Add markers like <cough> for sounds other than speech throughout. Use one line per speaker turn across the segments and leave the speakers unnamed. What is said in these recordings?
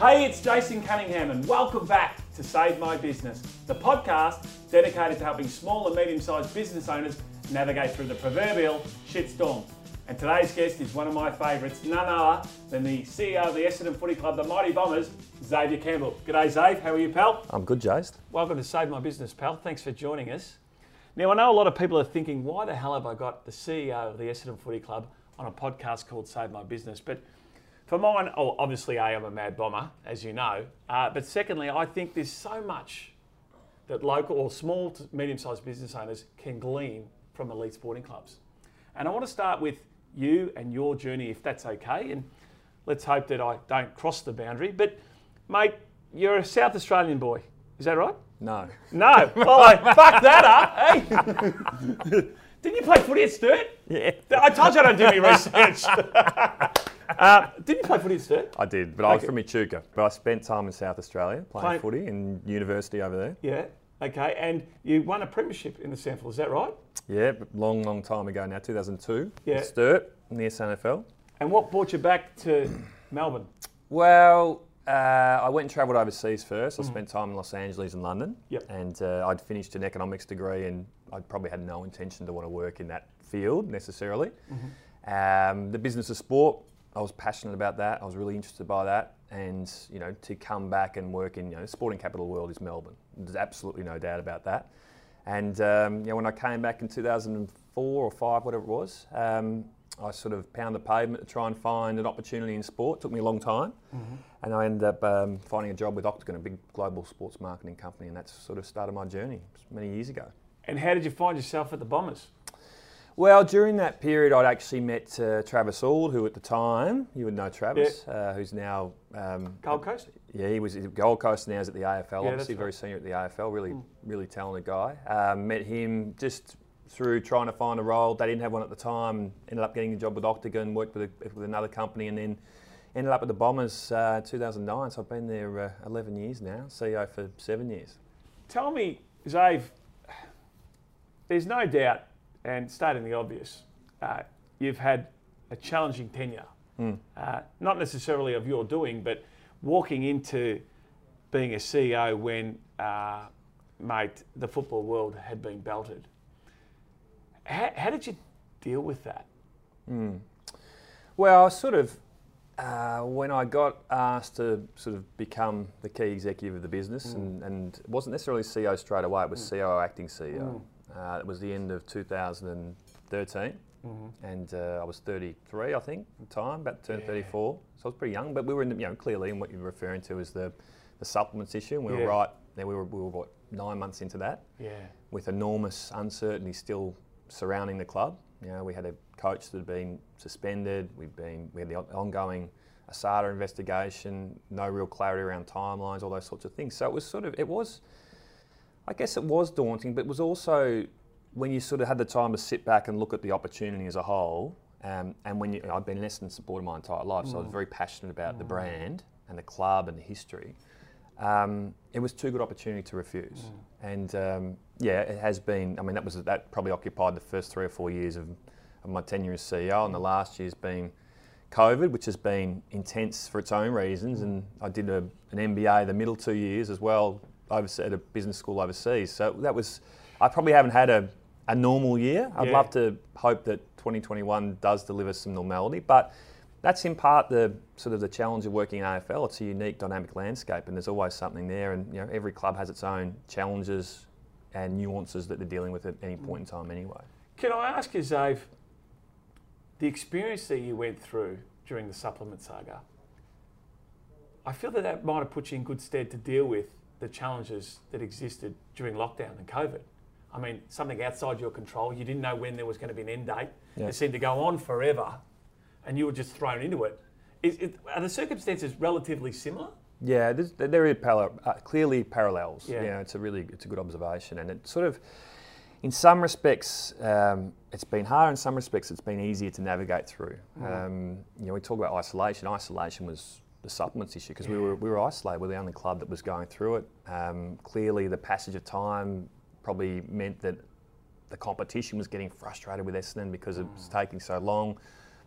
Hey, it's Jason Cunningham, and welcome back to Save My Business, the podcast dedicated to helping small and medium sized business owners navigate through the proverbial shitstorm. And today's guest is one of my favourites, none other than the CEO of the Essendon Footy Club, the Mighty Bombers, Xavier Campbell. G'day, Xav. How are you, pal?
I'm good, Jace.
Welcome to Save My Business, pal. Thanks for joining us. Now, I know a lot of people are thinking, why the hell have I got the CEO of the Essendon Footy Club on a podcast called Save My Business? But for mine, oh, obviously, A, I'm a mad bomber, as you know. Uh, but secondly, I think there's so much that local or small to medium sized business owners can glean from elite sporting clubs. And I want to start with you and your journey, if that's okay. And let's hope that I don't cross the boundary. But, mate, you're a South Australian boy. Is that right?
No.
No. Well, I <laughs> fuck that up. Hey. Didn't you play footy at Sturt?
Yeah.
I told you I don't do any research. <laughs> uh, didn't you play footy at Sturt?
I did, but I was
Okay.
from Echuca. But I spent time in South Australia playing
Playing-
footy in university over there.
Yeah. Okay. And you won a premiership in the SANFL. Is that right?
Yeah, long, long time ago now, 2002.
Yeah.
Sturt, the SANFL.
And what brought you back to <clears throat> Melbourne?
Well, uh, I went and travelled overseas first. I spent time in Los Angeles and London.
Mm. Yep.
And uh, I'd finished an economics degree and I probably had no intention to want to work in that field necessarily.
Mm-hmm.
Um, the business of sport, I was passionate about that. I was really interested by that. And, you know, to come back and work in, you know, sporting capital world is Melbourne. There's absolutely no doubt about that. And, um, you know, when I came back in 2004 or five, whatever it was, um, I sort of pounded the pavement to try and find an opportunity in sport. It took me a long time. And I ended up um, finding a job with Octagon, a big global sports marketing company, and that's sort of started my journey many years ago.
And how did you find yourself at the Bombers?
Well, during that period, I'd actually met uh, Travis Auld, who at the time, you would know Travis, uh, who's now. Um,
Gold Coast?
Yeah, he was at Gold Coast now, he's at the AFL,
Yeah,
obviously
that's
very senior at the AFL, really, really talented guy. Um, met him just through trying to find a role. They didn't have one at the time, ended up getting a job with Octagon, worked with, a, with another company, and then ended up at the Bombers uh, 2009. So I've been there uh, 11 years now, CEO for seven years.
Tell me, Xav, there's no doubt, and stating the obvious, uh, you've had a challenging tenure. Uh, not necessarily of your doing, but walking into being a CEO when, uh, mate, the football world had been belted. How, how did you deal with that?
Well, I sort of, uh, when I got asked to sort of become the key executive of the business, and, and it wasn't necessarily CEO straight away, it was CEO acting CEO. Uh, it was the end of 2013, and uh, I was 33, I think, at the time, about to turn
Yeah.
34. So I was pretty young, but we were in, the, you know, clearly, and what you're referring to is the, the supplements issue, and we
Yeah.
were right, there we were, we were, what, nine months into that
Yeah.
with enormous uncertainty still surrounding the club. You know, we had a coach that had been suspended. We've been we had the ongoing ASADA investigation. No real clarity around timelines, all those sorts of things. So it was sort of it was, I guess it was daunting, but it was also when you sort of had the time to sit back and look at the opportunity as a whole. Um, and when you, I've been an Essendon supporter my entire life, so I was very passionate about the brand and the club and the history um, it was too good opportunity to refuse. And um, yeah, it has been. I mean, that was that probably occupied the first three or four years of, of my tenure as CEO, and the last year's been COVID, which has been intense for its own reasons. And I did a, an MBA the middle two years as well, at a business school overseas. So that was. I probably haven't had a, a normal year. I'd
Yeah.
love to hope that 2021 does deliver some normality, but that's in part the sort of the challenge of working in AFL. It's a unique, dynamic landscape, and there's always something there. And you know, every club has its own challenges and nuances that they're dealing with at any point in time, anyway.
Can I ask you, Xav, the experience that you went through during the supplement saga, I feel that that might have put you in good stead to deal with the challenges that existed during lockdown and COVID. I mean, something outside your control. You didn't know when there was going to be an end date.
Yeah.
It seemed to go on forever, and you were just thrown into it. Is, it are the circumstances relatively similar?
Yeah, there are parallel, uh, clearly parallels.
Yeah.
Yeah, it's a really it's a good observation, and it sort of, in some respects, um, it's been harder. In some respects, it's been easier to navigate through. Um, you know, we talk about isolation. Isolation was the supplements issue because we were we were isolated. We're the only club that was going through it. Um, clearly, the passage of time probably meant that the competition was getting frustrated with Essendon because it was taking so long.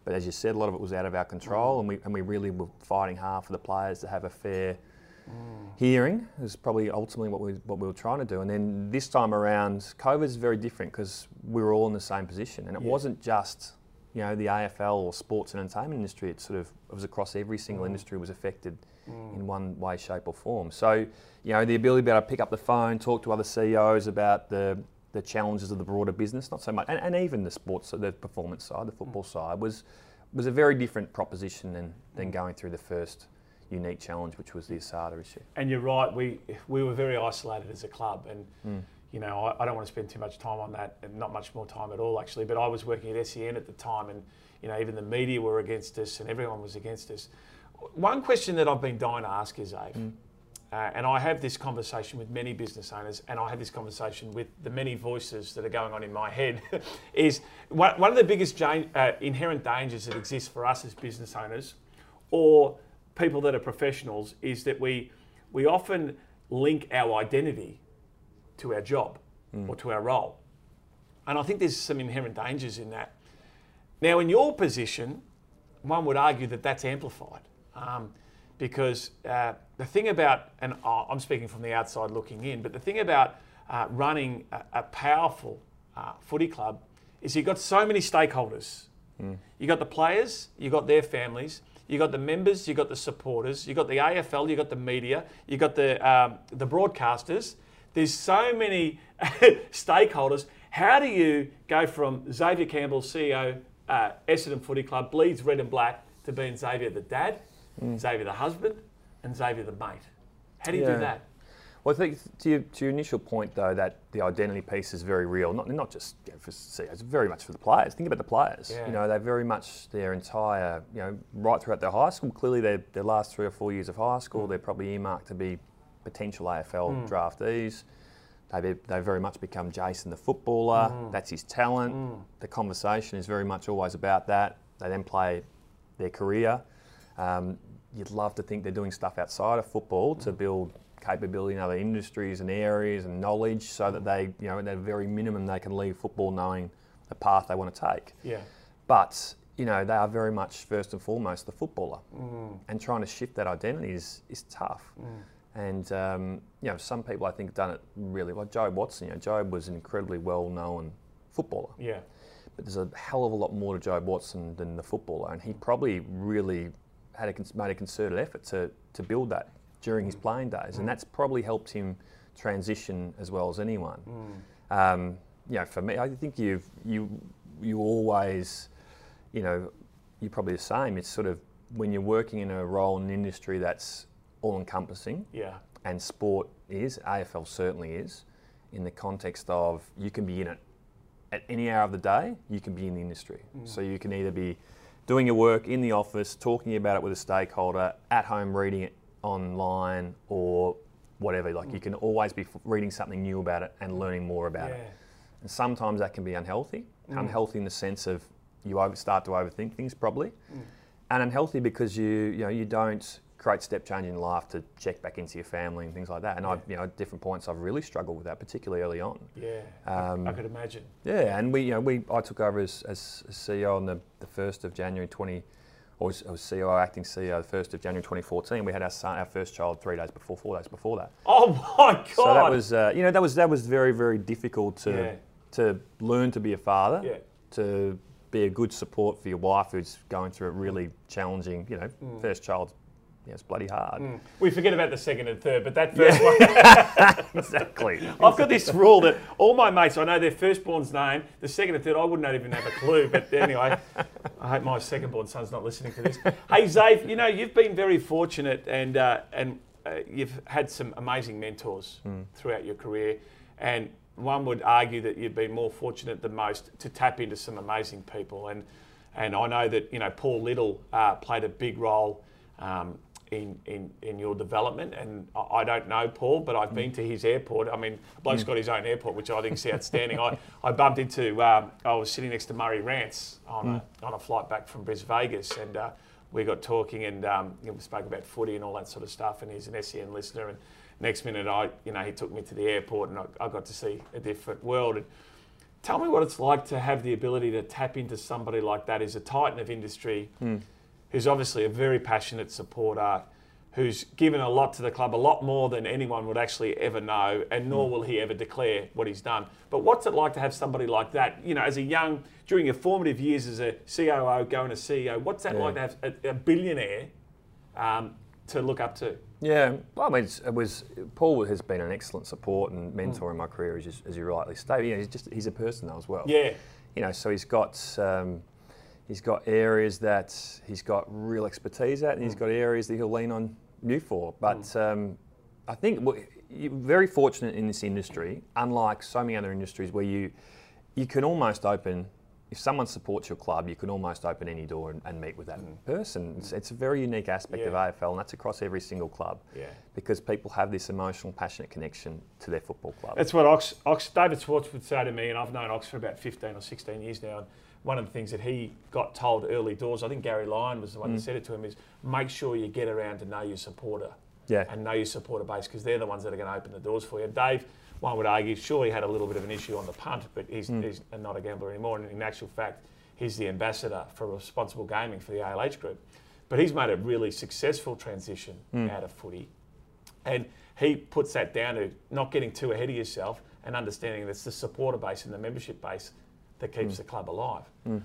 But as you said, a lot of it was out of our control, and we and we really were fighting hard for the players to have a fair hearing. Is probably ultimately what we what we were trying to do. And then this time around, COVID is very different because we were all in the same position, and it
Yeah.
wasn't just you know the AFL or sports and entertainment industry. It sort of it was across every single mm. industry was affected mm. in one way, shape, or form. So you know the ability to be able to pick up the phone, talk to other CEOs about the the challenges of the broader business, not so much, and, and even the sports, the performance side, the football mm. side, was was a very different proposition than, than going through the first unique challenge, which was the ASADA issue.
And you're right. We we were very isolated as a club, and
Hmm.
You know I, I don't want to spend too much time on that, and not much more time at all actually. But I was working at SEN at the time, and you know even the media were against us, and everyone was against us. One question that I've been dying to ask is, Ave,
Hmm.
uh, and I have this conversation with many business owners, and I have this conversation with the many voices that are going on in my head, <laughs> is one, one of the biggest jan- uh, inherent dangers that exist for us as business owners, or people that are professionals, is that we we often link our identity to our job or to our role, and I think there's some inherent dangers in that. Now, in your position, one would argue that that's amplified. Um, because uh, the thing about, and I'm speaking from the outside looking in, but the thing about uh, running a, a powerful uh, footy club is you've got so many stakeholders. You've got the players, you've got their families, you've got the members, you've got the supporters, you've got the AFL, you've got the media, you've got the um, the broadcasters. There's so many <laughs> stakeholders. How do you go from Xavier Campbell, CEO, uh, Essendon Footy Club, bleeds red and black, to being Xavier the dad, Xavier the husband, and Xavier the mate? How do you
Yeah.
do that?
Well, I think to your, to your initial point, though, that the identity piece is very real. Not, not just you know, for CEOs, very much for the players. Think about the players.
Yeah.
You know, they very much their entire, you know, right throughout their high school. Clearly, their, their last three or four years of high school, they're probably earmarked to be potential AFL hmm. draftees. They, be- they very much become Jason the footballer. Hmm. That's his talent. Hmm. The conversation is very much always about that. They then play their career. Um, you'd love to think they're doing stuff outside of football to build capability in other industries and areas and knowledge so that they, you know, at a very minimum, they can leave football knowing the path they want to take.
Yeah.
But, you know, they are very much first and foremost the footballer. And trying to shift that identity is, is tough. And, um, you know, some people I think have done it really well. Jobe Watson, you know, Jobe was an incredibly well known footballer.
Yeah.
But there's a hell of a lot more to Jobe Watson than the footballer, and he probably really had a, made a concerted effort to, to build that during his playing days, and that's probably helped him transition as well as anyone. Um, you know, for me, I think you've you you always, you know, you're probably the same. It's sort of when you're working in a role in an industry that's all encompassing,
Yeah.
and sport is, AFL certainly is, in the context of you can be in it at any hour of the day, you can be in the industry. Mm. So you can either be doing your work in the office, talking about it with a stakeholder, at home reading it online, or whatever. Like you mm. can always be reading something new about it and learning more about
Yeah.
it. And sometimes that can be unhealthy. Mm. Unhealthy in the sense of you start to overthink things probably, and unhealthy because you you know you don't create step change in life to check back into your family and things like that. And I've you know at different points I've really struggled with that, particularly early on.
Yeah.
Um,
I, I could imagine.
Yeah, and we you know we I took over as, as CEO on the, the first of January twenty. Or was, I was CEO, acting CEO, the first of January 2014. We had our son, our first child, three days before, four days before that.
Oh my God.
So that was, uh, you know, that was that was very very difficult to
Yeah.
to learn to be a father,
Yeah.
to be a good support for your wife who's going through a really challenging, you know,
Mm.
first child. Yeah, it's bloody hard.
We forget about the second and third, but that first one. <laughs>
exactly.
I've got this rule that all my mates, I know their firstborn's name, the second and third, I wouldn't even have a clue. But anyway, I hope my secondborn son's not listening to this. Hey, Xav, you know, you've been very fortunate and, uh, and uh, you've had some amazing mentors throughout your career. And one would argue that you've been more fortunate than most to tap into some amazing people. And, and I know that, you know, Paul Little uh, played a big role. Um, in, in, in your development. And I, I don't know Paul, but I've been to his airport. I mean, bloke's got his own airport, which I think is outstanding. I, I bumped into, um, I was sitting next to Murray Rance on, a, on a flight back from Bris Vegas, and uh, we got talking and um, you know, we spoke about footy and all that sort of stuff. And he's an SEN listener. And next minute, I, you know, he took me to the airport, and I, I got to see a different world. And Tell me what it's like to have the ability to tap into somebody like that who's a titan of industry, who's obviously a very passionate supporter, who's given a lot to the club, a lot more than anyone would actually ever know, and nor will he ever declare what he's done. But what's it like to have somebody like that, you know, as a young, during your formative years as a COO, going to CEO, what's that
Yeah.
like to have a, a billionaire um, to look up to?
Yeah, well, I mean, it was Paul has been an excellent support and mentor in my career, as you, as you rightly stated. You know, he's just he's a person though as well.
Yeah,
You know, so he's got um, he's got areas that he's got real expertise at, and he's hmm. got areas that he'll lean on you for. But hmm. um, I think you're very fortunate in this industry, unlike so many other industries where you you can almost open. If someone supports your club, you can almost open any door and, and meet with that hmm. person. It's, it's a very unique aspect of AFL, and that's across every single club
yeah.
because people have this emotional, passionate connection to their football club.
That's what Ox, Ox, David Schwarz would say to me, and I've known Ox for about 15 or 16 years now. And one of the things that he got told early doors, I think Gary Lyon was the one that mm. said it to him, is make sure you get around to know your supporter
yeah,
and know your supporter base because they're the ones that are going to open the doors for you. Dave, one would argue, sure, he had a little bit of an issue on the punt, but he's, mm. he's not a gambler anymore. And in actual fact, he's the ambassador for responsible gaming for the ALH group. But he's made a really successful transition mm. out of footy. And he puts that down to not getting too ahead of yourself and understanding that it's the supporter base and the membership base that keeps hmm. the club alive. Hmm.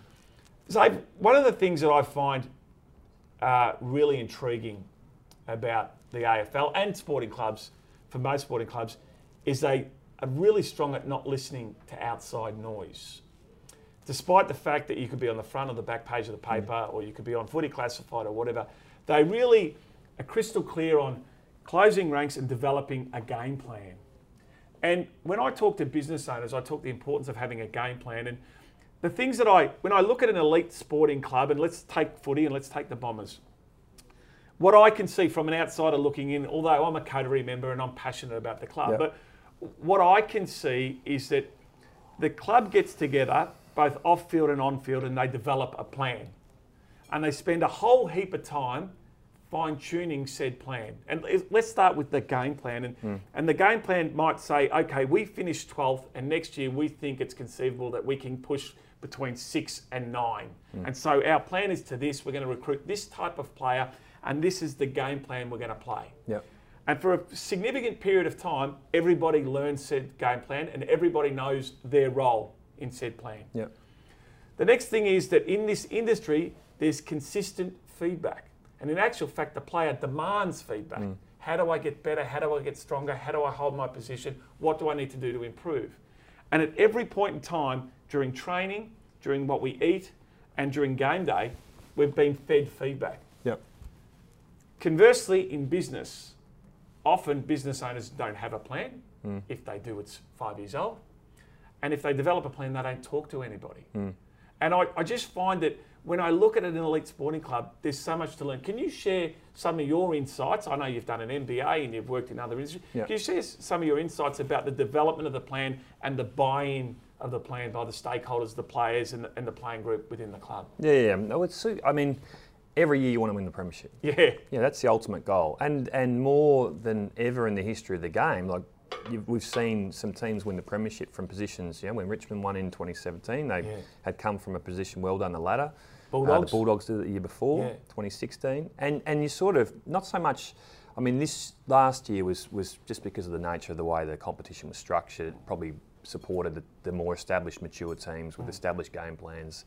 So, one of the things that I find uh, really intriguing about the AFL and sporting clubs, for most sporting clubs, is they are really strong at not listening to outside noise. Despite the fact that you could be on the front or the back page of the hmm. paper or you could be on footy classified or whatever, they really are crystal clear on closing ranks and developing a game plan. And when I talk to business owners, I talk the importance of having a game plan. And the things that I, when I look at an elite sporting club, and let's take footy and let's take the Bombers, what I can see from an outsider looking in, although I'm a coterie member and I'm passionate about the club,
Yep.
but what I can see is that the club gets together, both off field and on field, and they develop a plan. And they spend a whole heap of time fine tuning said plan. And let's- start with the game plan. And, hmm. and the game plan might say, okay, we finished 12th, and next year we think it's conceivable that we can push between six and nine. Hmm. And so our plan is to this we're going to recruit this type of player, and this is the game plan we're going to play.
Yep.
And for a significant period of time, everybody learns said game plan and everybody knows their role in said plan.
Yep.
The next thing is that in this industry, there's consistent feedback. And in actual fact, the player demands feedback. Mm. How do I get better? How do I get stronger? How do I hold my position? What do I need to do to improve? And at every point in time, during training, during what we eat, and during game day, we've been fed feedback.
Yep.
Conversely, in business, often business owners don't have a plan. Mm. If they do, it's five years old. And if they develop a plan, they don't talk to anybody. Mm. And I, I just find that when I look at an elite sporting club, there's so much to learn. Can you share some of your insights? I know you've done an MBA and you've worked in other industries.
Yeah.
Can you share some of your insights about the development of the plan and the buy-in of the plan by the stakeholders, the players, and the, and the playing group within the club?
Yeah, yeah. No, it's. I mean, every year you want to win the premiership.
Yeah,
Yeah, that's the ultimate goal, and and more than ever in the history of the game, like you've, we've seen some teams win the premiership from positions. You know, when Richmond won in 2017, they
Yeah.
had come from a position well down the ladder. Uh, the Bulldogs did it the year before,
Yeah.
2016, and and you sort of not so much. I mean, this last year was was just because of the nature of the way the competition was structured. Probably supported the, the more established, mature teams with
Mm.
established game plans,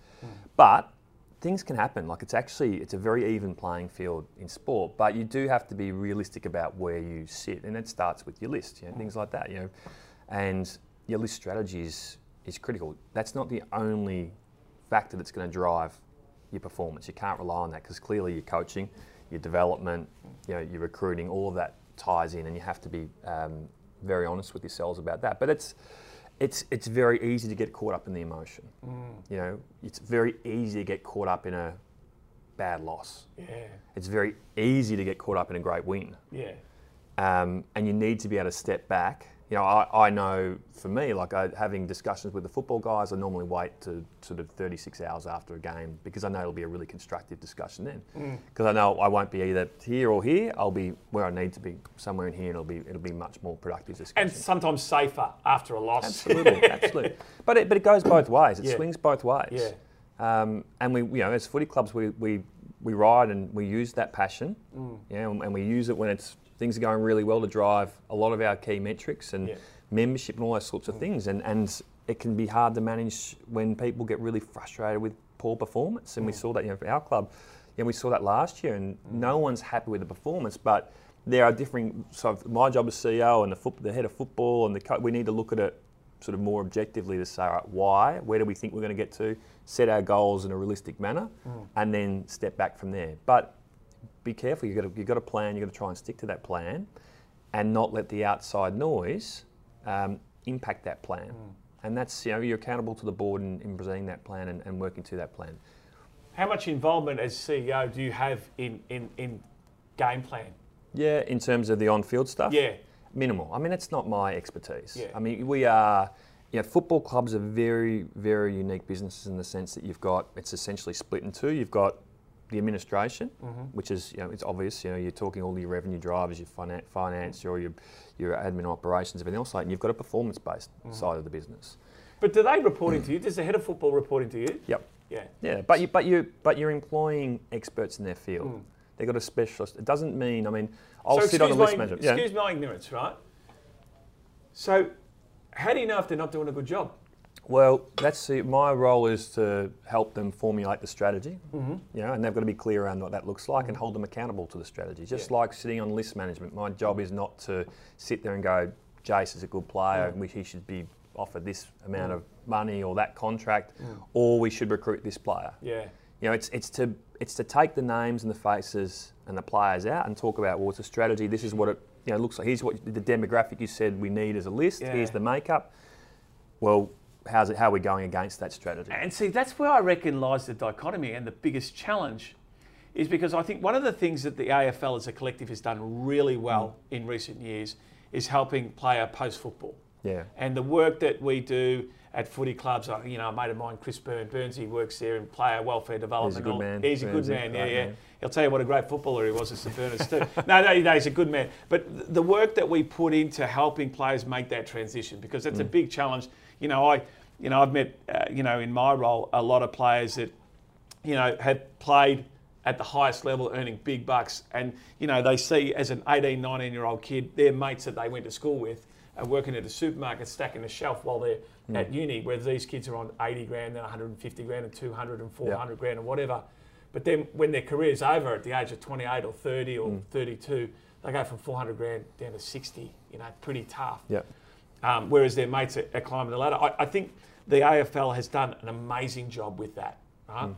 but things can happen. Like it's actually it's a very even playing field in sport, but you do have to be realistic about where you sit, and it starts with your list, you know, things like that, you know, and your list strategy is is critical. That's not the only factor that's going to drive your performance. You can't rely on that because clearly your coaching, your development, you know, your recruiting, all of that ties in, and you have to be um, very honest with yourselves about that. But it's it's it's very easy to get caught up in the emotion. You know, it's very easy to get caught up in a bad loss.
yeah,
It's very easy to get caught up in a great win.
yeah.
Um, and you need to be able to step back you know, I, I know for me, like I, having discussions with the football guys, I normally wait to sort of 36 hours after a game because I know it'll be a really constructive discussion then. Because I know I won't be either here or here. I'll be where I need to be, somewhere in here, and it'll be it'll be much more productive discussion.
And sometimes safer after a loss.
Absolutely, <laughs> absolutely. But it, but it goes both ways. It
Yeah.
swings both ways.
Yeah.
Um, and we, you know, as footy clubs, we, we, we ride and we use that passion.
Mm.
You know, and we use it when it's things are going really well to drive a lot of our key metrics and
Yeah. Mm.
membership and all those sorts of things. And and it can be hard to manage when people get really frustrated with poor performance.
Mm.
And we saw that, you know, for our club, know, we saw that last year, and no one's happy with the performance, but. There are different. So my job as CEO and the, foot, the head of football and the co- we need to look at it sort of more objectively to say, all right, why? Where do we think we're going to get to? Set our goals in a realistic manner, and then step back from there. But be careful. You've got to you got a plan. you've got to try and stick to that plan, and not let the outside noise um, impact that plan. And that's you know you're accountable to the board in, in presenting that plan and, and working to that plan.
How much involvement as CEO do you have in, in, in game plan?
Yeah, in terms of the on-field stuff.
Yeah.
minimal. I mean, it's not my expertise.
Yeah.
I mean, we are. You know, football clubs are very, very unique businesses in the sense that you've got it's essentially split in two. You've got the administration,
Mm-hmm.
which is you know it's obvious. You know, you're talking all your revenue drivers, your finan- finance, your your your admin operations, everything else like. And you've got a performance-based
Mm-hmm.
side of the business.
But do they report into you? Does the head of football report into you?
Yep.
Yeah.
Yeah, but you but you but you're employing experts in their field.
Hmm.
They've got a specialist. It doesn't mean. I mean, I'll
so
sit on a
excuse
list
my,
management. Yeah.
Excuse my ignorance, right? So, how do you know if they're not doing a good job?
Well, that's the, my role is to help them formulate the strategy,
Mm-hmm.
you know, and they've got to be clear around what that looks like and hold them accountable to the strategy. Just
Yeah.
like sitting on list management, my job is not to sit there and go, Jace is a good player,
Mm.
and we, he should be offered this amount of money or that contract,
Mm.
or we should recruit this player.
Yeah.
You know, it's it's to it's to take the names and the faces and the players out and talk about well, it's a strategy. This is what it you know looks like. Here's what the demographic you said we need as a list.
Yeah.
Here's the makeup. Well, how's it? How are we going against that strategy?
And see, that's where I reckon lies the dichotomy and the biggest challenge is because I think one of the things that the AFL as a collective has done really well in recent years is helping player post football.
Yeah.
And the work that we do at footy clubs, like, you know, a mate of mine, Chris Byrne, he works there in player welfare development.
He's a good man,
He's a good man, yeah, yeah.
man.
He'll tell you what a great footballer he was at St Bernard's too. <laughs> no, no, no, he's a good man. But the work that we put into helping players make that transition, because that's a
Mm.
big challenge. You know, I, you know, I've met, uh, you know, in my role, a lot of players that, you know, have played at the highest level, earning big bucks, and you know, they see as an 18, 19 year old kid, their mates that they went to school with are working at a supermarket stacking the shelf while they're
Mm.
at uni, where these kids are on 80 grand, then 150 grand, and 200 and 400 grand, and whatever. But then when their career's over at the age of 28 or 30 or
Mm.
32, they go from 400 grand down to 60. You know, pretty tough.
Yeah.
Um, whereas their mates are, are climbing the ladder. I, I think the AFL has done an amazing job with that. Right?
Mm.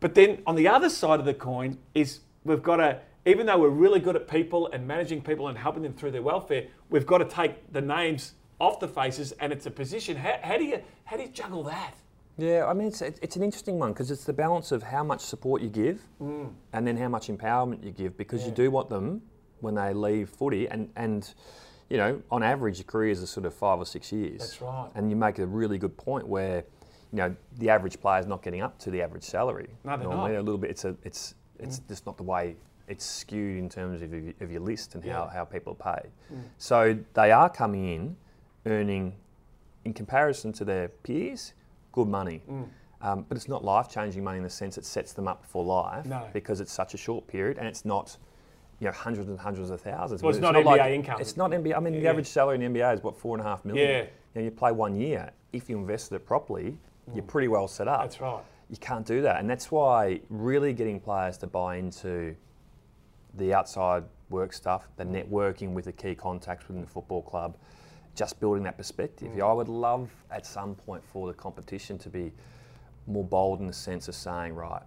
But then on the other side of the coin is we've got to, even though we're really good at people and managing people and helping them through their welfare, we've got to take the names off the faces and it's a position. How, how do you how do you juggle that?
Yeah, I mean, it's, it's an interesting one because it's the balance of how much support you give and then how much empowerment you give because you
Mm.
Do want them when they leave footy and, and you know, on average, your careers are sort of five or six years.
That's right.
And you make a really good point where, you know, the average player is not getting up to the average salary.
No, they're
normally.
not. Mm.
A little bit, it's, a, it's, it's just not the way it's skewed in terms of, your- of your list and how,
Yeah.
how people are paid.
Mm.
So they are coming in earning, in comparison to their peers, good money.
Mm.
Um, but it's not life changing money in the sense it sets them up for life
No.
because it's such a short period and it's not you know hundreds and hundreds of thousands.
Well, it's
But
not
like-
NBA income.
It's not NBA. I mean, the average salary in the NBA is what four and a half million.
Yeah.
You, know, you play one year. If you invested it properly, you're pretty well set up.
Mm. That's right.
You can't do that, and that's why really getting players to buy into the outside work stuff, the networking with the key contacts within the football club, just building that perspective. Yeah, I would love at some point for the competition to be more bold in the sense of saying, right,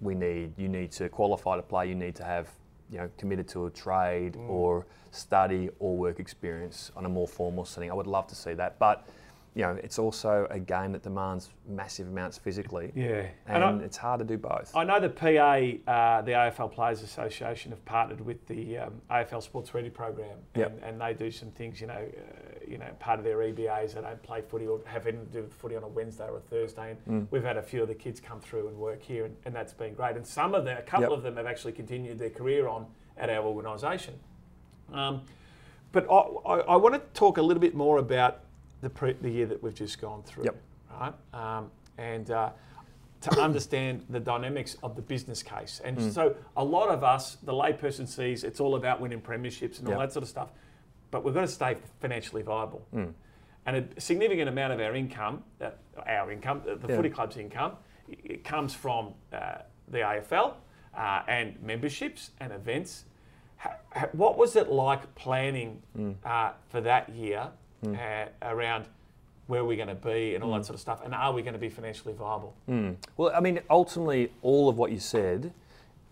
we need you need to qualify to play. You need to have you know committed to a trade or study or work experience on a more formal setting. I would love to see that, but you know it's also a game that demands massive amounts physically,
Yeah.
and,
And I-
it's hard to do both.
I know the PA, uh, the AFL Players Association, have partnered with the um, AFL Sports Ready program, and,
Yep.
and they do some things. You know, uh, you know, part of their EBAs, they don't play footy or have anything to do with footy on a Wednesday or a Thursday. And
Mm.
we've had a few of the kids come through and work here, and, and that's been great. And some of them, a couple
Yep.
of them, have actually continued their career on at our organisation. Um, but I, I, I want to talk a little bit more about the, pre, the year that we've just gone through,
Yep.
right? Um, and uh, to <coughs> understand the dynamics of the business case. And
Mm.
so a lot of us, the layperson sees it's all about winning premierships and all that sort of stuff, but we've got to stay financially viable.
Mm.
And a significant amount of our income, uh, our income, the, the
Yeah.
footy club's income, it comes from uh, the AFL uh, and memberships and events. Ha, ha, what was it like planning
Mm.
uh, for that year uh, around where we're going to be and all that sort of stuff? And are we going to be financially viable?
Mm. Well, I mean, ultimately, all of what you said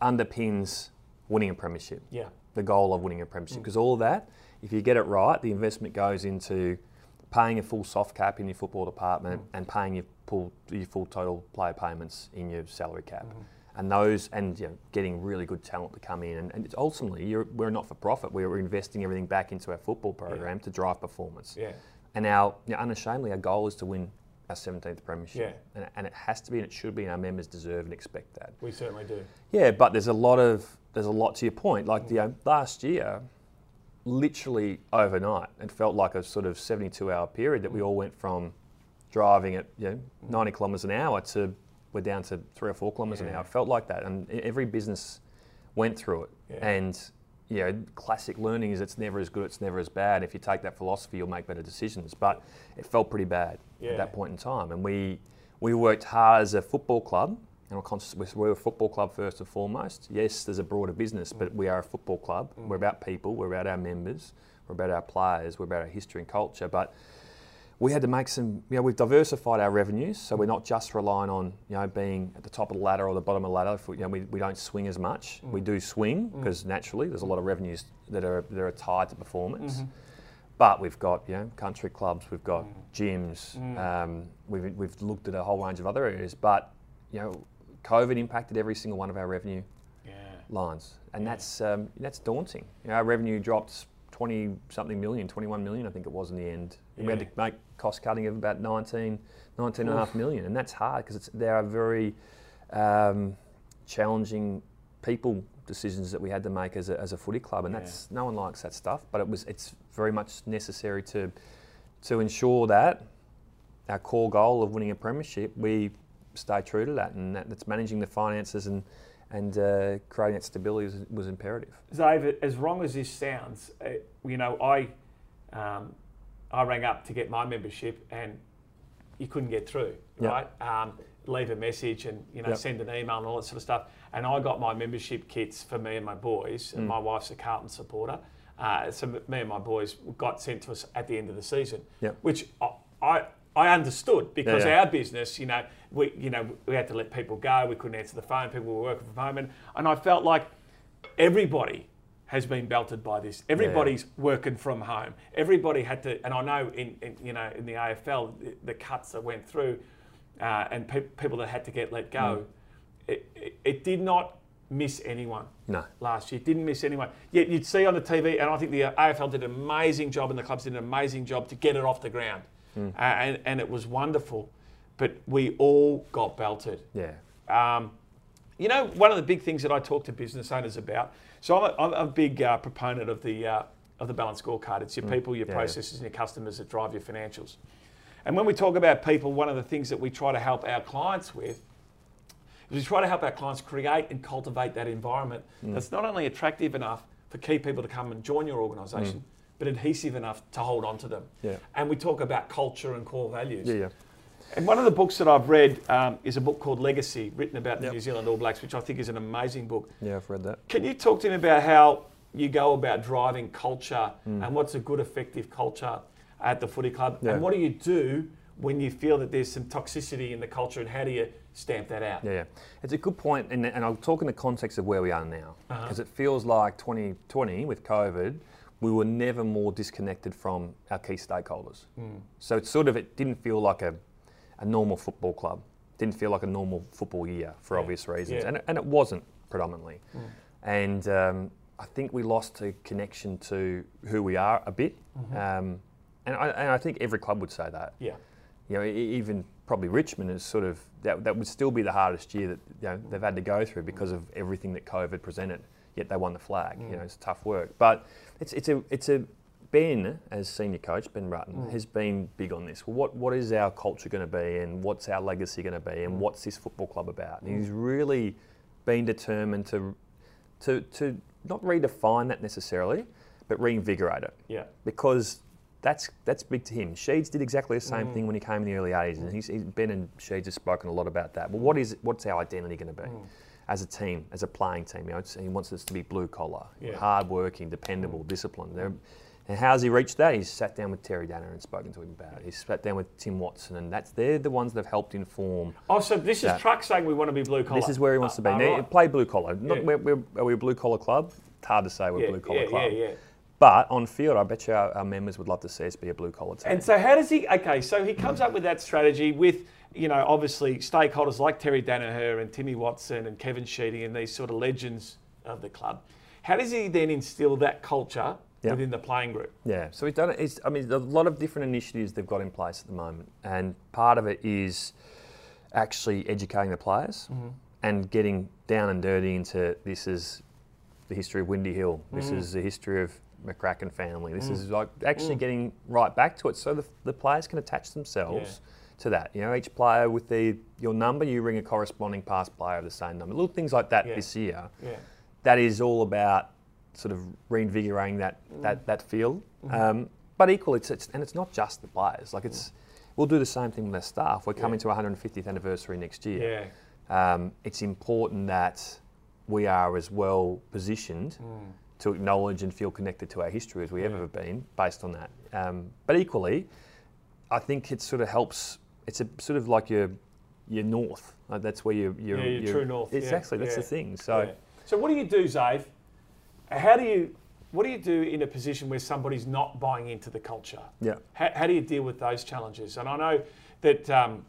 underpins winning a premiership.
Yeah.
the goal of winning a
Mm.
premiership. Because all of that, if you get it right, the investment goes into paying a full soft cap in your football department
Mm.
and paying your full, your full total player payments in your salary cap.
Mm-hmm.
And those, and you know, getting really good talent to come in. And, and it's ultimately, you're, we're not for profit. We're investing everything back into our football program to drive performance.
Yeah.
And our, you know, unashamedly, our goal is to win our 17th premiership.
Yeah.
And, and it has to be, and it should be, and our members deserve and expect that.
We certainly do.
Yeah, but there's a lot of there's a lot to your point. Like the uh, last year, literally overnight, it felt like a sort of 72 hour period that we all went from driving at you know 90 kilometres an hour to we're down to three or four kilometres an hour. It felt like that, and every business went through it.
Yeah.
And you know, classic learning is it's never as good, it's never as bad. If you take that philosophy, you'll make better decisions. But it felt pretty bad
Yeah.
at that point in time, and we we worked hard as a football club. And we're, conscious, we're a football club first and foremost. Yes, there's a broader business, but we are a football club. Mm. We're about people, we're about our members, we're about our players, we're about our history and culture. But we had to make some, you know, we've diversified our revenues, so we're not just relying on, you know, being at the top of the ladder or the bottom of the ladder. If we, you know, we, we don't swing as much. Mm. We do swing mm. because naturally there's a lot of revenues that are that are tied to performance. Mm-hmm. But we've got, you know, country clubs, we've got gyms, um, we've, we've looked at a whole range of other areas. But, you know, COVID impacted every single one of our revenue
Yeah.
lines, and
Yeah.
that's um, that's daunting. You know, our revenue dropped 20 something million, 21 million, I think it was in the end. And We had to make cost cutting of about 19, 19 and a half million, and that's hard because there are very um, challenging people decisions that we had to make as a, as a footy club, and
Yeah.
that's no one likes that stuff, but it was it's very much necessary to to ensure that our core goal of winning a premiership, we stay true to that, and that, that's managing the finances and and uh, creating that stability was, was imperative.
David, as wrong as this sounds, uh, you know, I um, I rang up to get my membership and you couldn't get through,
Yep.
right? Um, leave a message and you know
Yep.
send an email and all that sort of stuff. And I got my membership kits for me and my boys.
Mm.
And my wife's a Carlton supporter, uh, so me and my boys got sent to us at the end of the season,
Yep.
which I. I I understood because
yeah.
our business, you know, we you know we had to let people go. We couldn't answer the phone. People were working from home, and, and I felt like everybody has been belted by this. Everybody's working from home. Everybody had to, and I know in, in you know in the AFL the, the cuts that went through, uh, and pe- people that had to get let go, it, it, it did not miss anyone
No.
last year. Didn't miss anyone. Yet you'd see on the TV, and I think the AFL did an amazing job, and the clubs did an amazing job to get it off the ground, uh, and, and it was wonderful. But we all got belted.
Yeah.
Um, you know, one of the big things that I talk to business owners about. So I'm a, I'm a big uh, proponent of the uh, of the balanced scorecard. It's your people, your
yeah, yeah.
processes, and your customers that drive your financials. And when we talk about people, one of the things that we try to help our clients with is we try to help our clients create and cultivate that environment
Mm.
that's not only attractive enough for key people to come and join your organisation, but adhesive enough to hold on to them.
Mm. Yeah.
And we talk about culture and core values.
Yeah, yeah.
And one of the books that I've read um, is a book called Legacy, written about the
Yep.
New Zealand All Blacks, which I think is an amazing book.
Yeah, I've read that.
Can you talk to me about how you go about driving culture
Hmm.
and what's a good, effective culture at the footy club?
Yeah.
And what do you do when you feel that there's some toxicity in the culture and how do you stamp that out?
Yeah, yeah. It's a good point, and, and I'll talk in the context of where we are now,
Uh-huh.
because it feels like 2020 with COVID, we were never more disconnected from our key stakeholders.
Hmm.
So it sort of it didn't feel like a, a normal football club, It didn't feel like a normal football year for
Yeah.
obvious reasons,
Yeah.
And, it- and it wasn't predominantly. And um, I think we lost a connection to who we are a bit.
Mm-hmm.
Um, and I, and I think every club would say that.
Yeah.
You know, even probably Richmond is sort of that. That would still be the hardest year that you know they've had to go through because of everything that COVID presented. Yet they won the flag. You mm. know, it's tough work, but it's it's a it's a Ben as senior coach Ben Rutten mm. has been big on this. Well, what what is our culture going to be, and what's our legacy going to be, and mm. what's this football club about? And he's really been determined to to to not redefine that necessarily, but reinvigorate it
Yeah.
because that's that's big to him. Sheeds did exactly the same thing when he came in the early 80s, and he's, he's Ben and Sheeds have spoken a lot about that. But what is what's our identity going to be as a team, as a playing team? You know, he wants us to be blue collar,
Yeah.
hard working, dependable, disciplined. They're- And how's he reached that? He's sat down with Terry Daniher and spoken to him about it. He's sat down with Tim Watson, and that's they're the ones that have helped inform.
Oh, so this is Truck saying we want to be blue collar.
This is where he wants to be.
Uh,
Now,
right.
Play blue collar. Not,
Yeah.
we're, we're, are we a blue collar club? It's hard to say we're a
Yeah,
blue collar
yeah,
club.
yeah, yeah.
But on field, I bet you our, our members would love to see us be a blue collar team.
And so, how does he? Okay, so he comes up with that strategy with, you know, obviously stakeholders like Terry Daniher and Timmy Watson and Kevin Sheedy and these sort of legends of the club. How does he then instill that culture
Yeah.
within the playing group?
Yeah, so he's done it. It's, I mean, there's a lot of different initiatives they've got in place at the moment, and part of it is actually educating the players mm-hmm. and getting down and dirty into this is the history of Windy Hill. This mm. is the history of McCracken family. This mm. is like actually mm. getting right back to it, so the, the players can attach themselves to that. You know, each player with the your number, you ring a corresponding past player of the same number. Little things like that
Yeah.
this year
Yeah.
that is all about sort of reinvigorating that
Mm.
that, that field.
Mm-hmm.
Um, but equally, it's, it's and it's not just the players. Like it's, we'll do the same thing with our staff. We're coming to our 150th anniversary next year.
Yeah.
Um, it's important that we are as well positioned
Mm.
to acknowledge and feel connected to our history as we ever have been, based on that. Um, but equally, I think it sort of helps. It's a sort of like your your north. Like that's where you you're,
Yeah, your true north, yeah,
Exactly, that's
yeah,
the thing. So.
Yeah. So what do you do, Xav? How do you? What do you do in a position where somebody's not buying into the culture?
Yeah.
How, how do you deal with those challenges? And I know that, um,